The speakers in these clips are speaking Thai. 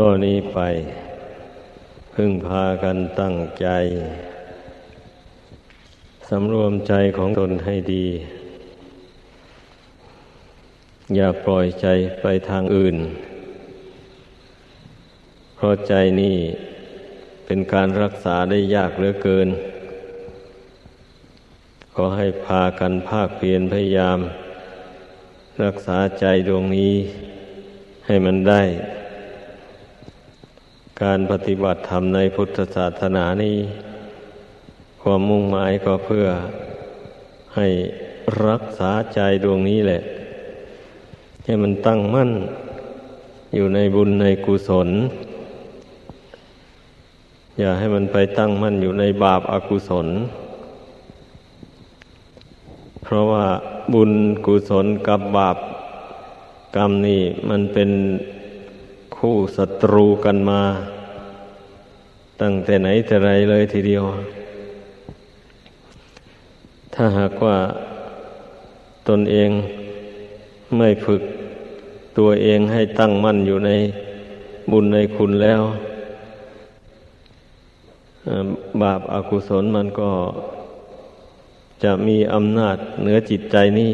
ตัวนี้ไป พึ่งพากันตั้งใจ สำรวมใจของตนให้ดี อย่าปล่อยใจไปทางอื่น เพราะใจนี่เป็นการรักษาได้ยากเหลือเกิน ขอให้พากันภาคเพียรพยายาม รักษาใจดวงนี้ให้มันได้ การปฏิบัติธรรมในพุทธศาสนานี้ความมุ่งหมายก็เพื่อให้รักษาใจดวงนี้แหละ ให้มันตั้งมั่นอยู่ในบุญในกุศล อย่าให้มันไปตั้งมั่นอยู่ในบาปอากุศล เพราะว่าบุญกุศลกับบาปกรรมนี่มันเป็น คู่ศัตรูกันมา ตั้งแต่ไหนแต่ไรเลยทีเดียว ถ้าหากว่าตนเองไม่ฝึกตัวเองให้ตั้งมั่นอยู่ในบุญในคุณแล้ว บาปอากุศลมันก็จะมีอำนาจเหนือจิตใจนี้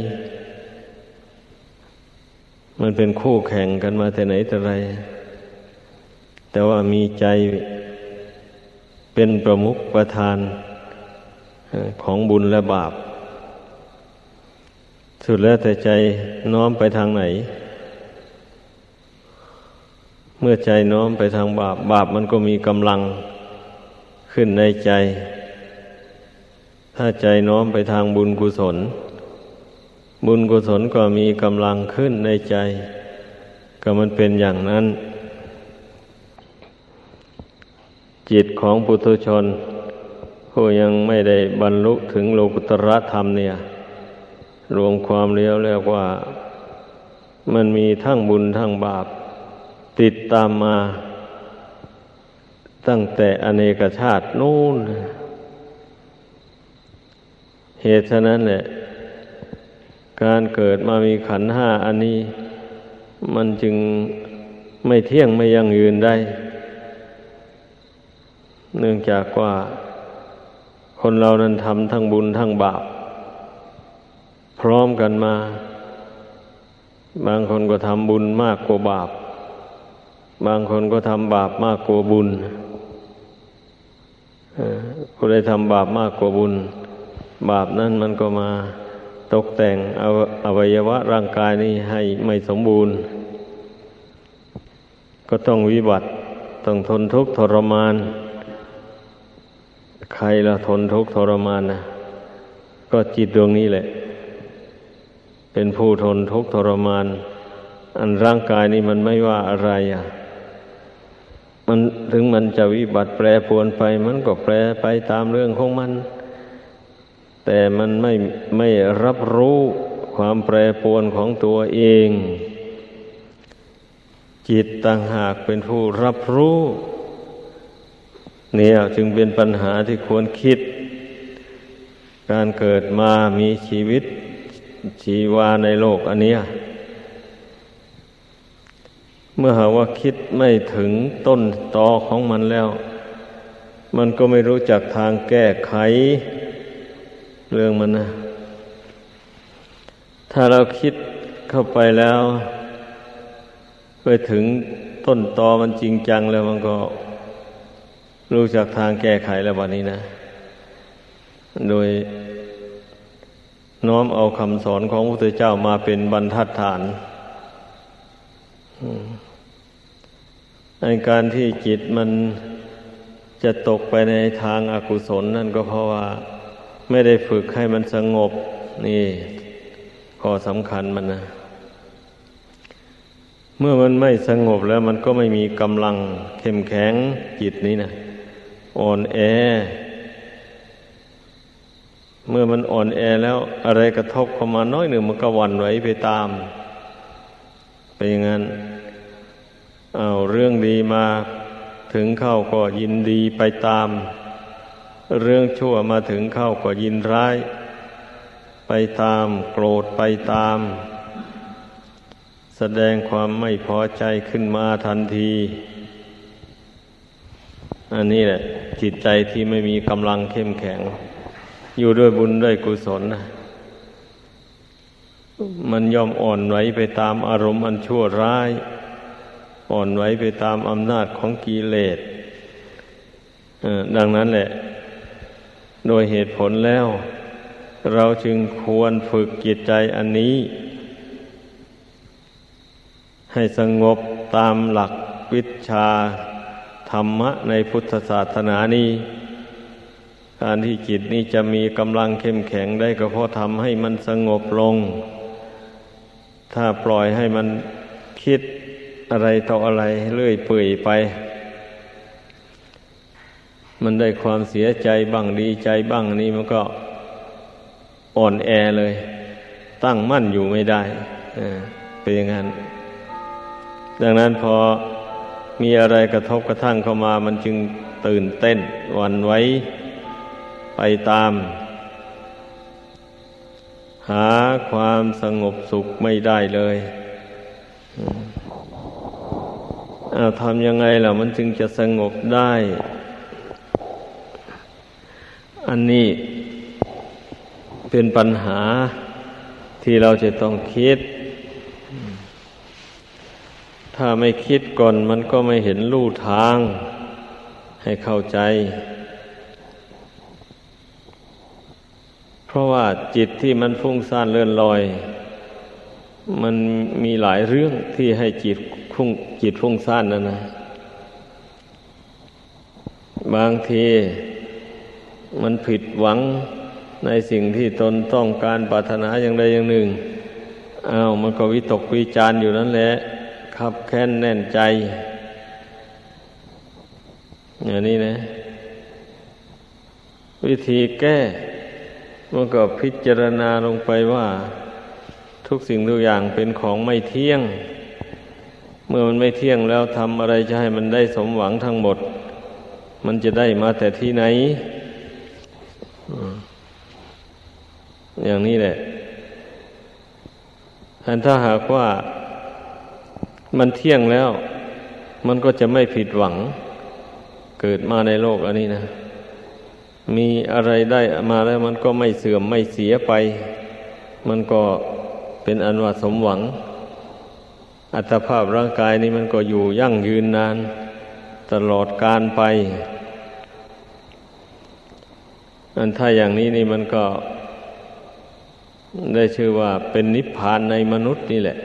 มันเป็นคู่แข่งกันมาแต่ไหนแต่ไร แต่ว่ามีใจเป็นประมุขประธานของบุญและบาป สุดแล้วแต่ใจน้อมไปทางไหน เมื่อใจน้อมไปทางบาป บาปมันก็มีกำลังขึ้นในใจ ถ้าใจน้อมไปทางบุญกุศล บุญกุศลก็มีกำลังขึ้นในใจ ก็มันเป็นอย่างนั้น จิตของปุถุชน ผู้ยังไม่ได้บรรลุถึงโลกุตระธรรมเนี่ย รวมความเลี้ยวเรียกว่า มันมีทั้งบุญทั้งบาป ติดตามมา ตั้งแต่อเนกชาตินู่น เหตุฉะนั้นแหละ การเกิดมามีขันห้าอันนี้ มันจึงไม่เที่ยงไม่ยั่งยืนได้ เนื่องจากว่าคนเรานั้นทำทั้งบุญทั้งบาป พร้อมกันมา บางคนก็ทำบุญมากกว่าบาป บางคนก็ทำบาปมากกว่าบุญผู้ใดทำบาปมากกว่าบุญ บาปนั้นมันก็มาตกแต่งอวัยวะร่างกายนี้ให้ไม่สมบูรณ์ ก็ต้องวิบัติต้องทนทุกข์ทรมาน ใครละทนทุกข์ทรมานนะก็จิตดวงนี้แหละ เป็นผู้ทนทุกข์ทรมาน อันร่างกายนี้มันไม่ว่าอะไรอะ มันถึงมันจะวิบัติแปรปวนไป มันก็แปรไปตามเรื่องของมัน แต่มันไม่ไม่รับรู้ความแปรปวนของตัวเอง จิตต่างหากเป็นผู้รับรู้ เนี่ยจึงเป็นปัญหาที่ควรคิด การเกิดมามีชีวิตชีวาในโลกอันนี้เมื่อหาว่าคิดไม่ถึงต้นตอของมันแล้ว มันก็ไม่รู้จักทางแก้ไข เรื่องมันนะ ถ้าเราคิดเข้าไปแล้ว ไปถึงต้นตอมันจริงจังแล้วมันก็ รู้จักทางแก้ไขแล้ววันนี้นะ โดยน้อมเอาคำสอนของพระพุทธเจ้ามาเป็นบรรทัดฐานในการที่จิตมันจะตกไปในทางอากุศลนั่นก็เพราะว่า ไม่ได้ฝึกให้มันสงบ นี่ข้อสำคัญมันนะ เมื่อมันไม่สงบแล้วมันก็ไม่มีกำลังเข้มแข็งจิตนี้นะ อ่อนแอ เมื่อมันอ่อนแอแล้วอะไรกระทบเข้ามาน้อยหนึ่งมันก็วันไหวไปตามเป็นอย่างนั้นเอาเรื่องดีมาถึงเข้าก็ยินดีไปตาม เรื่องชั่วมาถึงเข้าก็ยินร้าย ไปตาม โกรธไปตาม แสดงความไม่พอใจขึ้นมาทันที อันนี้แหละ จิตใจที่ไม่มีกำลังเข้มแข็ง อยู่ด้วยบุญด้วยกุศลนะมันยอมอ่อนไหวไปตามอารมณ์อันชั่วร้าย อ่อนไหวไปตามอำนาจของกิเลสดังนั้นแหละ โดยเหตุผลแล้ว เราจึงควรฝึกจิตใจอันนี้ ให้สงบตามหลักวิชา ธรรมะในพุทธศาสนานี้ การที่จิตนี้จะมีกำลังเข้มแข็งได้ก็เพราะทำให้มันสงบลง ถ้าปล่อยให้มันคิดอะไรต่ออะไรเรื่อยเปื่อยไป มันได้ความเสียใจบ้างดีใจบ้างนี่มันก็อ่อนแอเลย ตั้งมั่นอยู่ไม่ได้เป็นอย่างนั้น ดังนั้นพอ มีอะไรกระทบกระทั่งเข้ามา มันจึงตื่นเต้นวันไว้ไปตาม หาความสงบสุขไม่ได้เลยทำยังไงล่ะ มันจึงจะสงบได้ อันนี้เป็นปัญหาที่เราจะต้องคิด ถ้าไม่คิดก่อนมันก็ไม่เห็นลู่ทาง ให้เข้าใจ เพราะว่าจิตที่มันฟุ้งซ่านเลื่อนลอย มันมีหลายเรื่องที่ให้จิตฟุ้งจิตฟุ้งซ่านนั่นนะ บางทีมันผิดหวังในสิ่งที่ตนต้องการปรารถนาอย่างใดอย่างหนึ่ง อ้าวมันก็วิตกวิจารอยู่นั่นแหละ ขับแค้นแน่นใจ อย่างนี้นะ วิธีแก้มันก็พิจารณาลงไปว่า ทุกสิ่งทุกอย่างเป็นของไม่เที่ยง เมื่อมันไม่เที่ยงแล้วทำอะไรจะให้มันได้สมหวังทั้งหมด มันจะได้มาแต่ที่ไหน อย่างนี้แหละถ้าหากว่า มันเที่ยงแล้ว มันก็จะไม่ผิดหวัง เกิดมาในโลกอันนี้นะ มีอะไรได้มาแล้วมันก็ไม่เสื่อมไม่เสียไป มันก็เป็นอันว่าสมหวัง อัตภาพร่างกายนี้มันก็อยู่ยั่งยืนนาน ตลอดการไป อันถ้าอย่างนี้นี่มันก็ได้ชื่อว่าเป็นนิพพานในมนุษย์นี่แหละ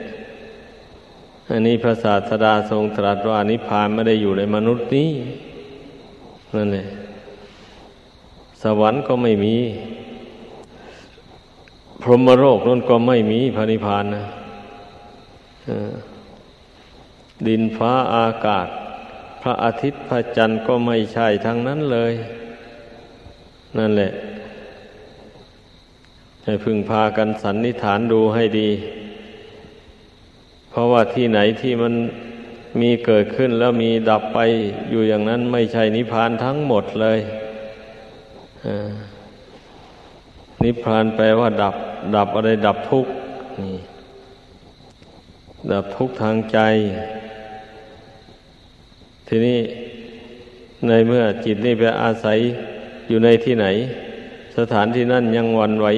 อันนี้พระศาสดาทรงตรัสว่านิพพานไม่ได้อยู่ในมนุษย์นี้นั่นแหละสวรรค์ก็ไม่มี พรหมโลกนั่นก็ไม่มีพระนิพพานนะดินฟ้าอากาศ พระอาทิตย์พระจันทร์ก็ไม่ใช่ทั้งนั้นเลย นั่นแหละ ให้พึงพากันสันนิฐานดูให้ดี ราะว่าที่ไหนที่มันมีเกิดขึ้นแล้วมีดับไปอยู่อย่างนั้นไม่ใช่นิพพานทั้งหมดเลยนิพพานแปลว่า ดับ ดับอะไรดับทุกข์ดับทุกข์ทางใจ ทีนี้ในเมื่อจิตนี่ไปอาศัยอยู่ในที่ไหน สถานที่นั่นยังวันไหว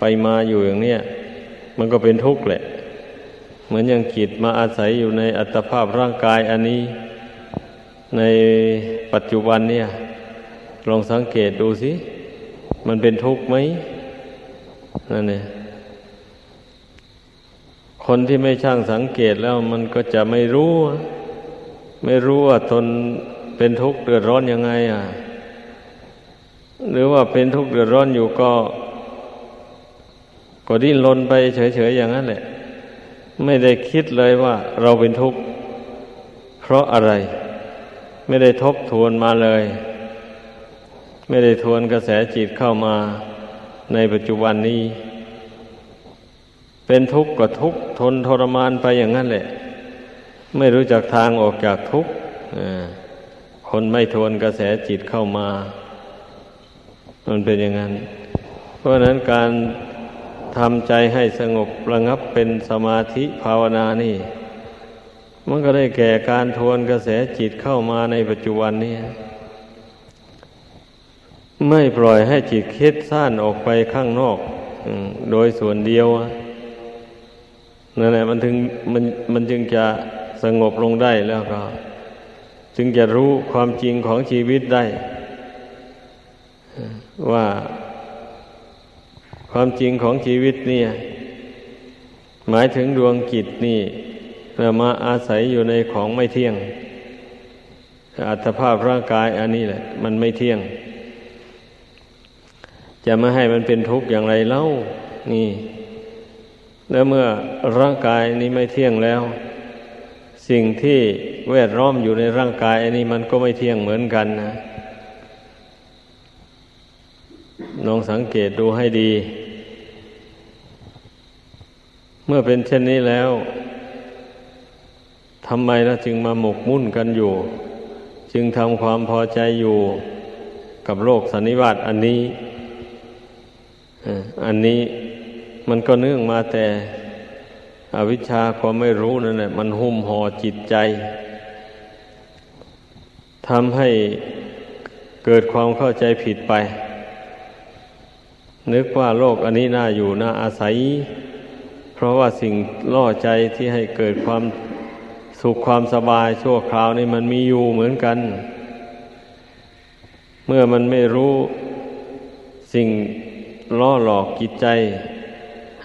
ไปมาอยู่อย่างเนี้ยมันก็เป็นทุกข์แหละ เหมือนอย่างจิตมาอาศัยอยู่ในอัตภาพร่างกายอันนี้ ในปัจจุบันเนี่ย ลองสังเกตดูสิ มันเป็นทุกข์ไหมนั่นเนี่ยคนที่ไม่ช่างสังเกตแล้วมันก็จะไม่รู้ ไม่รู้ว่าตนเป็นทุกข์เดือดร้อนยังไง อะ หรือว่าเป็นทุกข์เดือดร้อนอยู่ก็ ก็ดิ้นรนไปเฉยๆอย่างนั้นแหละ ไม่ได้คิดเลยว่าเราเป็นทุกข์เพราะอะไร ไม่ได้ทบทวนมาเลย ไม่ได้ทวนกระแสจิตเข้ามาในปัจจุบันนี้ เป็นทุกข์ก็ทุกข์ทนทรมานไปอย่างนั้นแหละ ไม่รู้จักทางออกจากทุกข์คนไม่ทวนกระแสจิตเข้ามา มันเป็นอย่างนั้น เพราะนั้นการ ทำใจให้สงบระงับเป็นสมาธิภาวนานี่ มันก็ได้แก่การทวนกระแสจิตเข้ามาในปัจจุบันนี้ไม่ปล่อยให้จิตคิดสั้นออกไปข้างนอกโดยส่วนเดียวนั่นแหละมันถึงมันมันจึงจะสงบลงได้แล้วก็ จึงจะรู้ความจริงของชีวิตได้ ว่า ความจริงของชีวิตนี่หมายถึงดวงจิตนี่เรามาอาศัยอยู่ในของไม่เที่ยง อัตภาพร่างกายอันนี้แหละ มันไม่เที่ยง จะไม่ให้มันเป็นทุกข์อย่างไรเล่า นี่ แล้วเมื่อร่างกายนี้ไม่เที่ยงแล้ว สิ่งที่แวดล้อมอยู่ในร่างกายอันนี้มันก็ไม่เที่ยงเหมือนกันนะลองสังเกตดูให้ดี เมื่อเป็นเช่นนี้แล้วทำไมเราจึงมาหมกมุ่นกันอยู่ จึงทำความพอใจอยู่กับโลกสันนิวาตอันนี้อันนี้มันก็เนื่องมาแต่อวิชชาความไม่รู้นั่นแหละมันหุ้มห่อจิตใจทำให้เกิดความเข้าใจผิดไป นึกว่าโลกอันนี้น่าอยู่น่าอาศัย เพราะว่าสิ่งล่อใจที่ให้เกิดความสุขความสบายชั่วคราวนี่มันมีอยู่เหมือนกัน เมื่อมันไม่รู้สิ่งล่อหลอกจิตใจ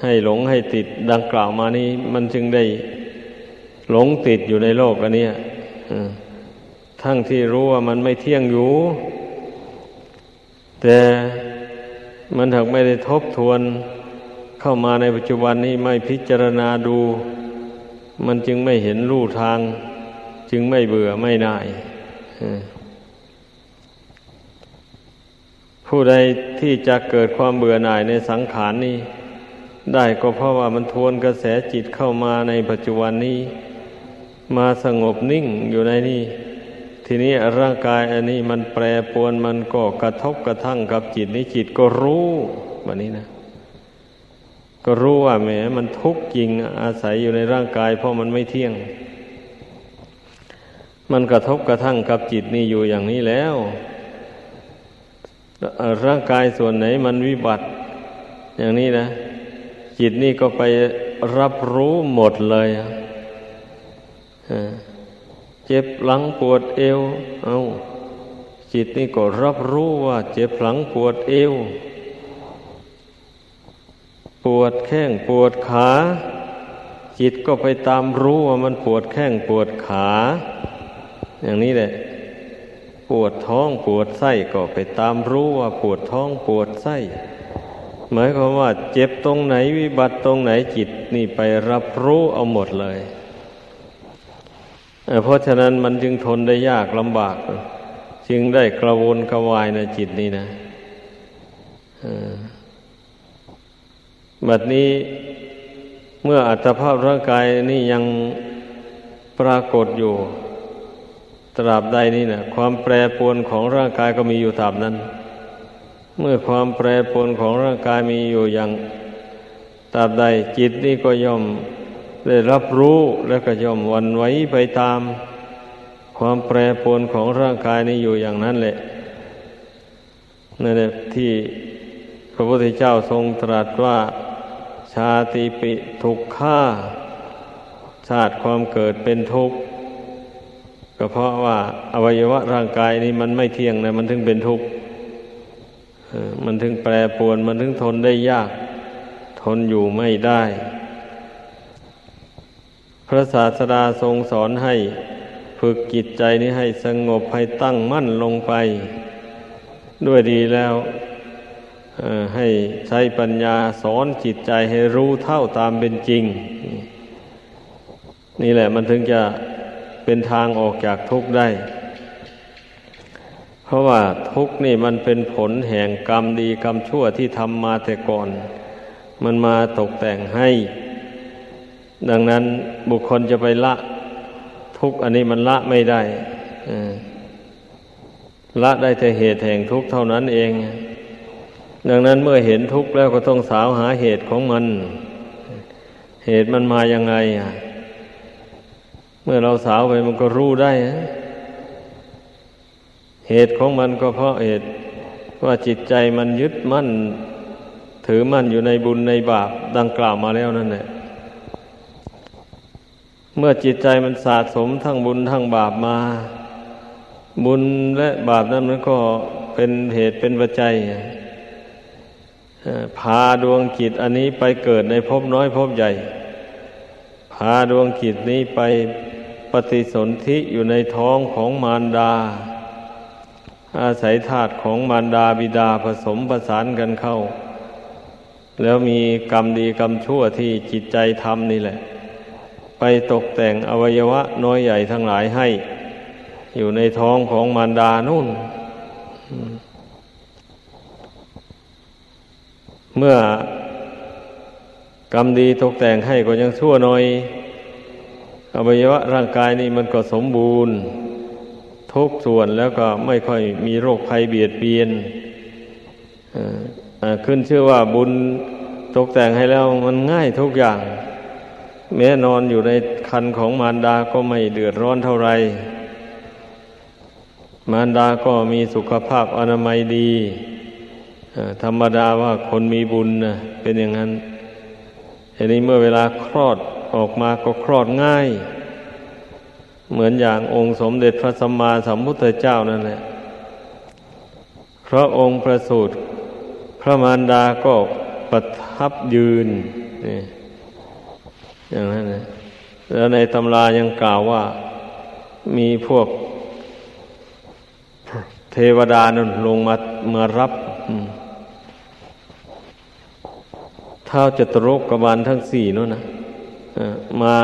ให้หลงให้ติดดังกล่าวมานี้ มันจึงได้หลงติดอยู่ในโลกอันนี้ทั้งที่รู้ว่ามันไม่เที่ยงอยู่ แต่มันถึงไม่ได้ทบทวน เข้ามาในปัจจุบันนี้ไม่พิจารณาดู มันจึงไม่เห็นรูทาง จึงไม่เบื่อไม่น่ายผู้ใดที่จะเกิดความเบื่อหน่ายในสังขารนี้ ได้ก็เพราะว่ามันทวนกระแสจิตเข้ามาในปัจจุบันนี้ มาสงบนิ่งอยู่ในนี้ ทีนี้ร่างกายอันนี้มันแปรปวนมันก็กระทบกระทั่งกับจิตนี้จิตก็รู้แบบนี้นะ ก็รู้ว่าแหมมันทุกข์จริงอาศัยอยู่ในร่างกาย เพราะมันไม่เที่ยง มันกระทบกระทั่งกับจิตนี่อยู่อย่างนี้แล้ว ร่างกายส่วนไหนมันวิบัติ อย่างนี้นะ จิตนี่ก็ไปรับรู้หมดเลยเจ็บหลังปวดเอว เอาจิตนี่ก็รับรู้ว่าเจ็บหลังปวดเอว ปวดแข้งปวดขา จิตก็ไปตามรู้ว่ามันปวดแข้งปวดขา อย่างนี้แหละ ปวดท้องปวดไส้ก็ไปตามรู้ว่าปวดท้องปวดไส้หมายความว่า เจ็บตรงไหนวิบัติตรงไหนจิตนี่ไปรับรู้เอาหมดเลยเพราะฉะนั้นมันจึงทนได้ยากลำบาก จึงได้กระวนกระวายในจิตนี่นะ บัดนี้เมื่ออัตภาพร่างกายนี่ยังปรากฏอยู่ ตราบใดนี่นะความแปรปรวนของร่างกายก็มีอยู่ตราบนั้น เมื่อความแปรปรวนของร่างกายมีอยู่อย่างตราบใดจิตนี่ก็ย่อมได้รับรู้แล้วก็ย่อมวันไว้ไปตาม ความแปรปรวนของร่างกายนี้อยู่อย่างนั้นแหละนั่นแหละที่พระพุทธเจ้าทรงตรัสว่า ชาติปิทุกข้าชาติความเกิดเป็นทุกข์ก็เพราะว่าอวัยวะร่างกายนี้มันไม่เที่ยงนะมันถึงเป็นทุกข์มันถึงแปรปรวนมันถึงทนได้ยาก ทนอยู่ไม่ได้ พระศาสดาทรงสอนให้ฝึกจิตใจนี้ให้สงบให้ตั้งมั่นลงไป ด้วยดีแล้ว ให้ใช้ปัญญาสอนจิตใจให้รู้เท่าตามเป็นจริง นี่แหละมันถึงจะเป็นทางออกจากทุกข์ได้ เพราะว่าทุกข์นี่มันเป็นผลแห่งกรรมดีกรรมชั่วที่ทำมาแต่ก่อน มันมาตกแต่งให้ ดังนั้นบุคคลจะไปละทุกข์อันนี้มันละไม่ได้ละได้แต่เหตุแห่งทุกข์เท่านั้นเอง ดังนั้นเมื่อเห็นทุกข์แล้วก็ต้องสาวหาเหตุของมัน เหตุมันมายังไงอะ เมื่อเราสาวไปมันก็รู้ได้ เหตุของมันก็เพราะเหตุว่าจิตใจมันยึดมั่น ถือมั่นอยู่ในบุญในบาปดังกล่าวมาแล้วนั่นแหละ เมื่อจิตใจมันสะสมทั้งบุญทั้งบาปมา บุญและบาปนั้นมันก็เป็นเหตุเป็นปัจจัย พาดวงจิตอันนี้ไปเกิดในภพน้อยภพใหญ่ พาดวงจิตนี้ไปปฏิสนธิอยู่ในท้องของมารดา อาศัยธาตุของมารดาบิดาผสมประสานกันเข้า แล้วมีกรรมดีกรรมชั่วที่จิตใจทำนี่แหละ ไปตกแต่งอวัยวะน้อยใหญ่ทั้งหลายให้ อยู่ในท้องของมารดานู่น เมื่อกรรมดีตกแต่งให้ก็ยังชั่วหน่อยอวัยวะร่างกายนี่มันก็สมบูรณ์ ทุกส่วนแล้วก็ไม่ค่อยมีโรคภัยเบียดเบียนขึ้นชื่อว่าบุญตกแต่งให้แล้วมันง่ายทุกอย่าง แม้นอนอยู่ในคันของมารดาก็ไม่เดือดร้อนเท่าไรมารดาก็มีสุขภาพอนามัยดี ธรรมดาว่าคนมีบุญนะเป็นอย่างนั้นทีนี้เมื่อเวลาคลอดออกมาก็คลอดง่าย เหมือนอย่างองค์สมเด็จพระสัมมาสัมพุทธเจ้านั่นแหละพระองค์ประสูติพระมารดาก็ประทับยืนนี่อย่างนั้นนะแล้วในตำรายังกล่าวว่ามีพวกเทวดานั่นลงมามารับเท้าจตุรกบาลทั้งสี่นั่นนะมา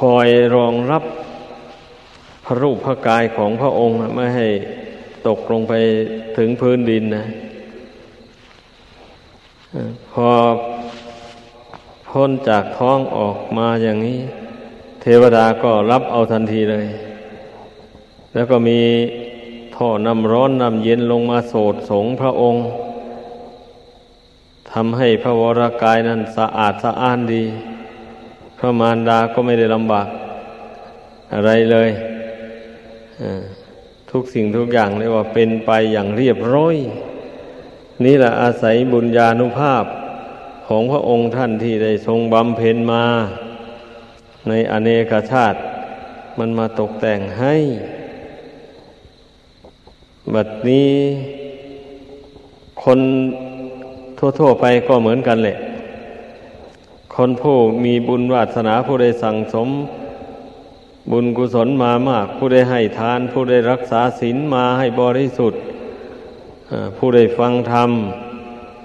คอยรองรับพระรูปพระกายของพระองค์ไม่ให้ตกลงไปถึงพื้นดินนะพอพ้นจากท้องออกมาอย่างนี้ เทวดาก็รับเอาทันทีเลย แล้วก็มีท่อน้ำร้อนน้ำเย็นลงมาโสดสงพระองค์ ทำให้พระวรากายนั้นสะอาดสะอ้านดี พระมารดาก็ไม่ได้ลำบากอะไรเลยทุกสิ่งทุกอย่างเรียกว่าเป็นไปอย่างเรียบร้อย นี่แหละอาศัยบุญญาณุภาพของพระองค์ท่านที่ได้ทรงบำเพ็ญมา ในอเนกชาติ มันมาตกแต่งให้ บัดนี้คน ทั่วๆไปก็เหมือนกันแหละ คนผู้มีบุญวาสนาผู้ใดสั่งสม บุญกุศลมามาก ผู้ใดให้ทาน ผู้ใดรักษาศีลมาให้บริสุทธิ์ผู้ใดฟังธรรม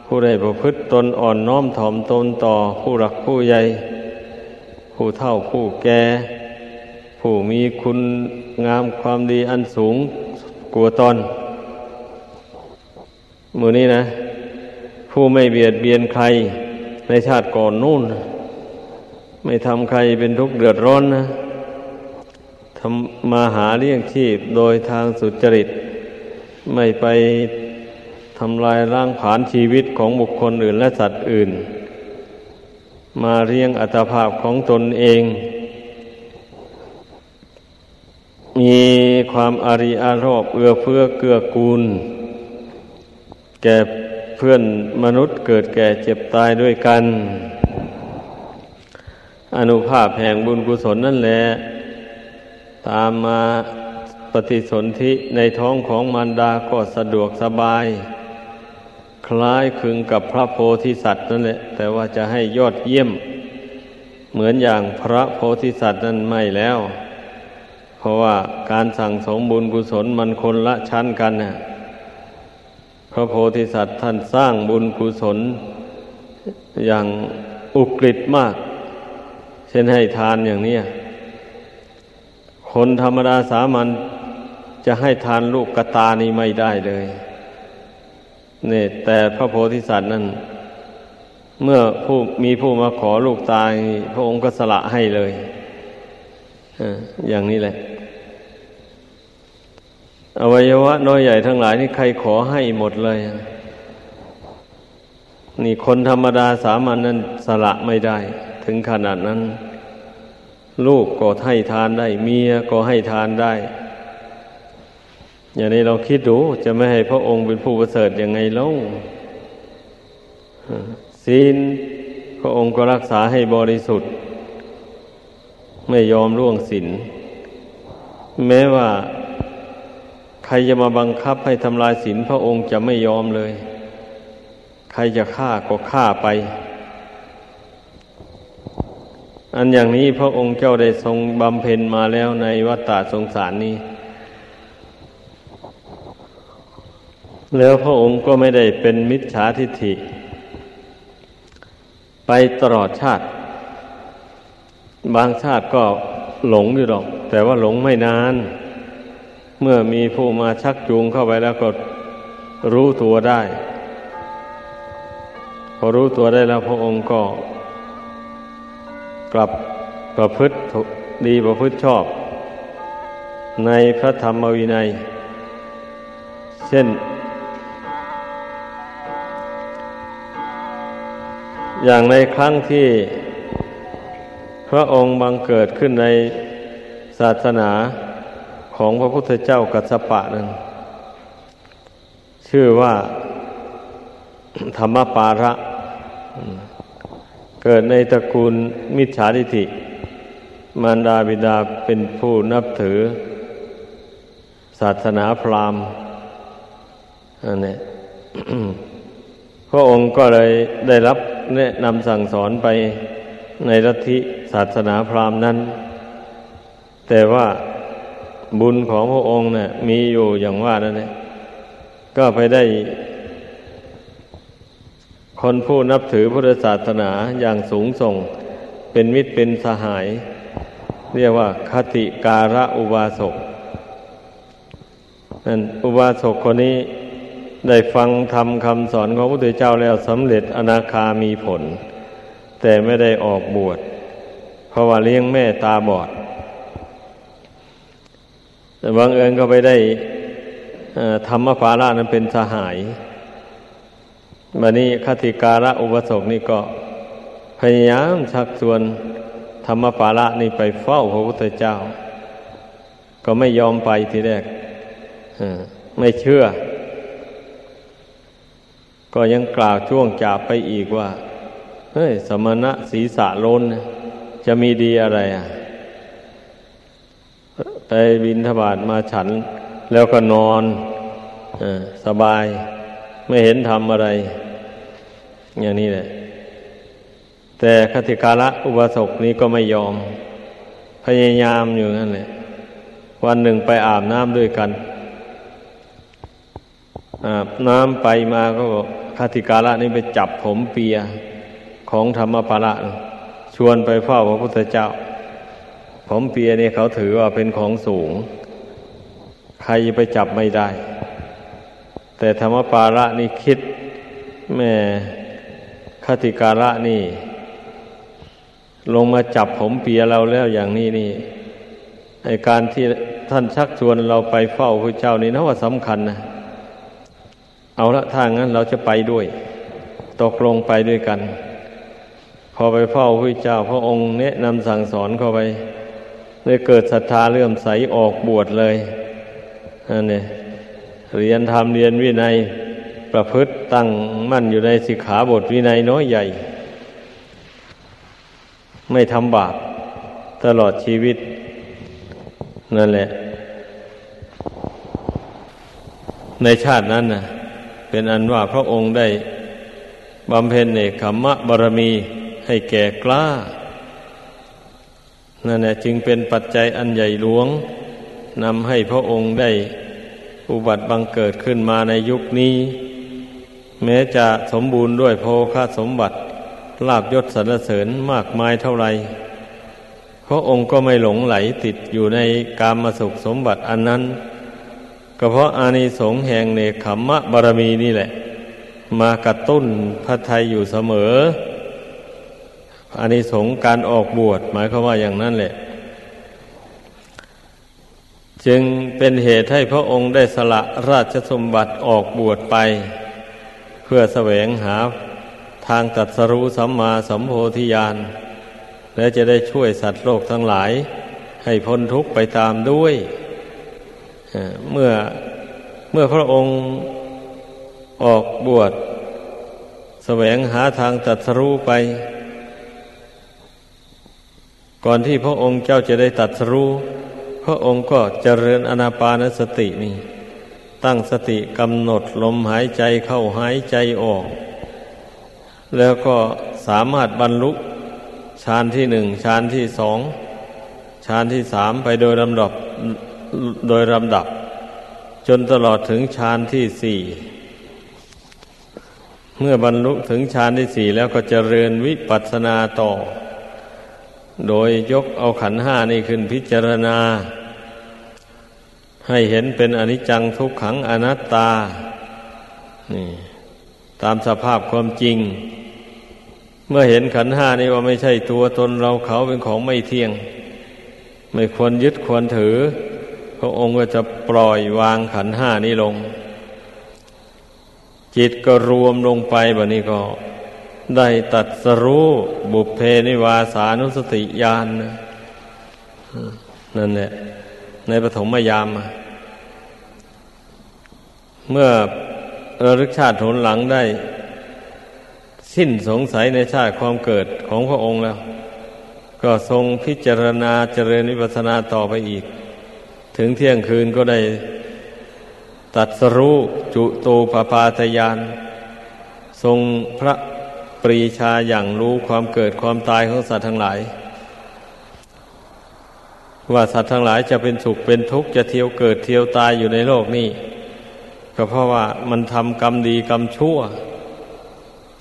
ผู้ใดประพฤติตนอ่อนน้อมถ่อมตนต่อผู้รักผู้ใหญ่ ผู้เฒ่าผู้แก่ผู้มีคุณงามความดีอันสูงกลัวตอน มือนี้นะ ผู้ไม่เบียดเบียนใครในชาติก่อนนู่น ไม่ทำใครเป็นทุกข์เดือดร้อนนะทำมาหาเลี้ยงชีพโดยทางสุจริต ไม่ไปทำลายร่างผานชีวิตของบุคคลอื่นและสัตว์อื่น มาเรียงอัตภาพของตนเอง มีความอารีอารอบเอื้อเฟื้อเกื้อกูล แก่ เพื่อนมนุษย์เกิดแก่เจ็บตายด้วยกัน อนุภาพแห่งบุญกุศลนั่นแหละ ตามมาปฏิสนธิในท้องของมารดาก็สะดวกสบาย คล้ายคลึงกับพระโพธิสัตว์นั่นแหละ แต่ว่าจะให้ยอดเยี่ยม เหมือนอย่างพระโพธิสัตว์นั้นไม่แล้ว เพราะว่าการสั่งสมบุญกุศลมันคนละชั้นกันนะพ ระโพธิสัตว์ท่านสร้างบุญกุศล อย่างอุกฤษมาก เช่นให้ทานอย่างนี้คนธรรมดาสามัญจะให้ทานลูกกตานี่ไม่ได้เลยเนี่ยแต่พระโพธิสัตว์นั้น เมื่อผู้มีผู้มาขอลูกตายพระองค์ก็สละให้เลยอย่างนี้แหละ อวัยวะน้อยใหญ่ทั้งหลายนี่ใครขอให้หมดเลย นี่คนธรรมดาสามัญนนั้นสละไม่ได้ ถึงขนาดนั้น ลูกก็ให้ทานได้ เมียก็ให้ทานได้ อย่างนี้เราคิดดูจะไม่ให้พระองค์เป็นผู้ประเสริฐยังไงเล่าศีลพระองค์ก็รักษาให้บริสุทธิ์ ไม่ยอมล่วงศีลแม้ว่า ใครจะมาบังคับให้ทำลายศีลพระองค์จะไม่ยอมเลย ใครจะฆ่าก็ฆ่าไป อันอย่างนี้พระองค์เจ้าได้ทรงบำเพ็ญมาแล้วในวัฏฏะสงสารนี้ แล้วพระองค์ก็ไม่ได้เป็นมิจฉาทิฏฐิ ไปตลอดชาติ บางชาติก็หลงอยู่หรอก แต่ว่าหลงไม่นาน เมื่อมีผู้มาชักจูงเข้าไปแล้วก็รู้ตัวได้ พอรู้ตัวได้แล้วพระองค์ก็ กลับประพฤติดีประพฤติชอบ ในพระธรรมวินัย เช่น อย่างในครั้งที่พระองค์บังเกิดขึ้นในศาสนา ของพระพุทธเจ้ากัสสปะนั้น ชื่อว่าธรรมปาระเกิดในตระกูลมิจฉาทิฏฐิ มารดาบิดาเป็นผู้นับถือ ศาสนาพราหมณ์อันนี้พระองค์ก็เลยได้รับแนะนำสั่งสอนไปในลัทธิศาสนาพราหมณ์นั้น แต่ว่า บุญของพระองค์เนะ่ยมีอยู่อย่างว่านั่นเองก็ไปได้ คนผู้นับถือพุทธศาสนาอย่างสูงส่ง เป็นมิตรเป็นสหาย เรียกว่า คติการะอุบาสกนั่นอุบาสกคนนี้ได้ฟังทำคำสอนของพระพุทธเจ้าแล้วสำเร็จอนาคามีผล แต่ไม่ได้ออกบวชเพราะว่าเลี้ยงแม่ตาบอด แต่บางเอิญก็ไปได้ธรรมภาระนั้นเป็นสหายบันนี้คติการะอุปสกนี่ก็พยายามชักชวนธรรมภาระนี่ไปเฝ้าพระพุทธเจ้า ก็ไม่ยอมไปทีแรกไม่เชื่อ ก็ยังกล่าวช่วงจาไปอีกว่า เฮ้ย สมณะศีรษะล้น จะมีดีอะไรอะ ไปบินทบาทมาฉัน แล้วก็นอนอสบาย ไม่เห็นทำอะไร อย่างนี้แหละ แต่คติกาละอุบาสกนี้ก็ไม่ยอม พยายามอยู่นั่นแหละ วันหนึ่งไปอาบน้ำด้วยกัน อาบน้ำไปมาก็คติกาละนี้ไปจับผมเปียของธรรมปาระชวนไปเฝ้าพระพุทธเจ้า ผมเปียเนี่ยเขาถือว่าเป็นของสูง ใครไปจับไม่ได้ แต่ธรรมปาระนี่คิดแม่คติการะนี่ ลงมาจับผมเปียเราแล้วอย่างนี้นี่ไอการที่ท่านชักชวนเราไปเฝ้าพระเจ้านี่นะว่าสำคัญนะเอาละทางนั้นเราจะไปด้วย ตกลงไปด้วยกัน พอไปเฝ้าพระเจ้า พระองค์แนะนำสั่งสอนเข้าไป เลยเกิดศรัทธาเลื่อมใสออกบวชเลยอันนี้เรียนธรรมเรียนวินัยประพฤติตั้งมั่นอยู่ในสิกขาบทวินัยน้อยใหญ่ ไม่ทำบาปตลอดชีวิต นั่นแหละ ในชาตินั้นนะเป็นอันว่าพระองค์ได้บำเพ็ญเนคขมะบารมีให้แก่กล้า นั่นแหละจึงเป็นปัจจัยอันใหญ่หลวงนำให้พระองค์ได้อุบัติบังเกิดขึ้นมาในยุคนี้ แม้จะสมบูรณ์ด้วยโภคาสมบัติลาบยศสรรเสริญมากมายเท่าไรพระองค์ก็ไม่หลงไหลติดอยู่ในกามสุขสมบัติอันนั้น ก็เพราะอานิสงส์แห่งเนคขมมะบารมีนี่แหละ มากระตุ้นพระทัยอยู่เสมอ อานิสงส์การออกบวชหมายความว่าอย่างนั้นแหละ จึงเป็นเหตุให้พระองค์ได้สละราชสมบัติออกบวชไป เพื่อแสวงหาทางตัดสรู้สัมมาสัมโพธิญาณและจะได้ช่วยสัตว์โลกทั้งหลาย ให้พ้นทุกข์ไปตามด้วยเมื่อเมื่อพระองค์ออกบวชแสวงหาทางตัดสรู้ไป ก่อนที่พระองค์เจ้าจะได้ตัดสรู้พระองค์ก็เจริญอนาปานสตินี่ ตั้งสติกำหนดลมหายใจเข้าหายใจออก แล้วก็สามารถบรรลุฌานที่หนึ่งฌานที่สองฌานที่สามไปโดยลำดับโดยลำดับ จนตลอดถึงฌานที่สี่เมื่อบรรลุถึงฌานที่สี่แล้วก็เจริญวิปัสสนาต่อ โดยยกเอาขันห้านี่ขึ้นพิจารณา ให้เห็นเป็นอนิจจังทุกขังอนัตตา นี่ ตามสภาพความจริง เมื่อเห็นขันห้านี่ว่าไม่ใช่ตัวตนเราเขาเป็นของไม่เที่ยง ไม่ควรยึดควรถือ พระองค์ก็จะปล่อยวางขันห้านี้ลง จิตก็รวมลงไปแบบนี้ก็ ได้ตัดสรู้บุพเพนิวาสานุสติญาณนนั่นแหละในปฐมยาม เมื่อระลึกชาติผลหลังได้ สิ้นสงสัยในชาติความเกิดของพระองค์แล้ว ก็ทรงพิจารณาเจริญวิปัสสนาต่อไปอีก ถึงเที่ยงคืนก็ได้ตัดสรู้จุตูปปาตยาน ทรงพระ ปรีชาอย่างรู้ความเกิดความตายของสัตว์ทั้งหลาย ว่าสัตว์ทั้งหลายจะเป็นสุขเป็นทุกข์จะเที่ยวเกิดเที่ยวตายอยู่ในโลกนี้ก็เพราะว่ามันทำกรรมดีกรรมชั่ว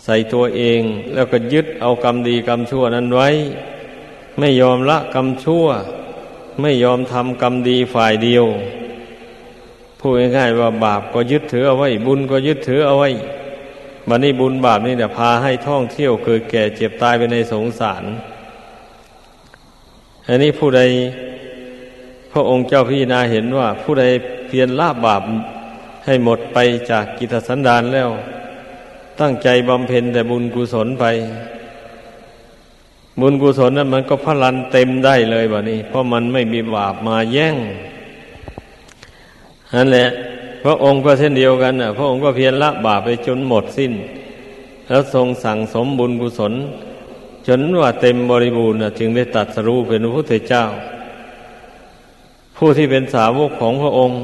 ใส่ตัวเองแล้วก็ยึดเอากรรมดีกรรมชั่วนั้นไว้ ไม่ยอมละกรรมชั่ว ไม่ยอมทำกรรมดีฝ่ายเดียวพูดง่ายๆว่าบาปก็ยึดถือเอาไว้ บุญก็ยึดถือเอาไว้ บันนี้บุญบาปนี่เนี่ยพาให้ท่องเที่ยวเกิดแก่เจ็บตายไปในสงสาร อันนี้ผู้ใด พระองค์เจ้าพี่นาเห็นว่า ผู้ใดเพียรละบาปให้หมดไปจากกิจสันดานแล้ว ตั้งใจบำเพ็ญแต่บุญกุศลไป บุญกุศลนั้นมันก็พลันเต็มได้เลยบะนี้ เพราะมันไม่มีบาปมาแย่งนั่นแหละ พระองค์ก็เช่นเดียวกันนะพระองค์ก็เพียรละบาปไปจนหมดสิ้น แล้วทรงสั่งสมบุญกุศล จนว่าเต็มบริบูรณ์จึงได้ตัดสรู้เป็นพระพุทธเจ้า ผู้ที่เป็นสาวกของพระองค์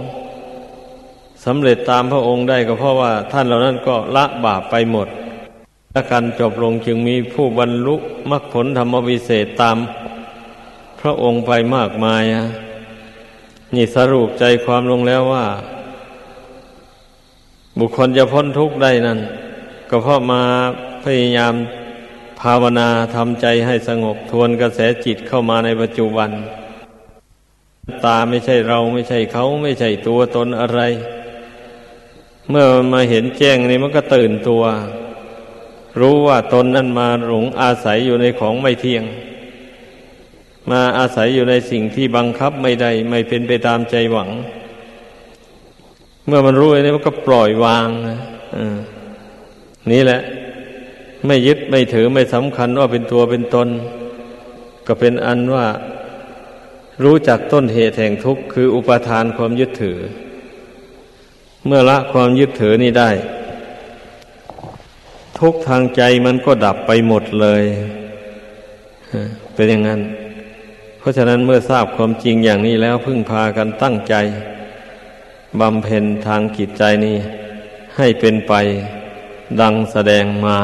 สำเร็จตามพระองค์ได้ก็เพราะว่าท่านเหล่านั้นก็ละบาปไปหมดและการจบลงจึงมีผู้บรรลุมรรคผลธรรมวิเศษตามพระองค์ไปมากมาย นี่สรุปใจความลงแล้วว่า บุคคลจะพ้นทุกข์ได้นั้นก็เพราะมาพยายามภาวนาทำใจให้สงบทวนกระแสจิตเข้ามาในปัจจุบัน ตาไม่ใช่เราไม่ใช่เขาไม่ใช่ตัวตนอะไร เมื่อมาเห็นแจ้งนี่มันก็ตื่นตัว รู้ว่าตนนั้นมาหลงอาศัยอยู่ในของไม่เที่ยง มาอาศัยอยู่ในสิ่งที่บังคับไม่ได้ไม่เป็นไปตามใจหวัง เมื่อมันรู้อย่างนี้มันก็ปล่อยวางนะนี่แหละ ไม่ยึดไม่ถือไม่สำคัญว่าเป็นตัวเป็นตน ก็เป็นอันว่า รู้จักต้นเหตุแห่งทุกข์คืออุปทานความยึดถือ เมื่อละความยึดถือนี่ได้ ทุกทางใจมันก็ดับไปหมดเลยเป็นอย่างนั้น เพราะฉะนั้นเมื่อทราบความจริงอย่างนี้แล้วพึ่งพากันตั้งใจ บำเพ็ญทางกิจใจนี้ให้เป็นไปดังแสดงมา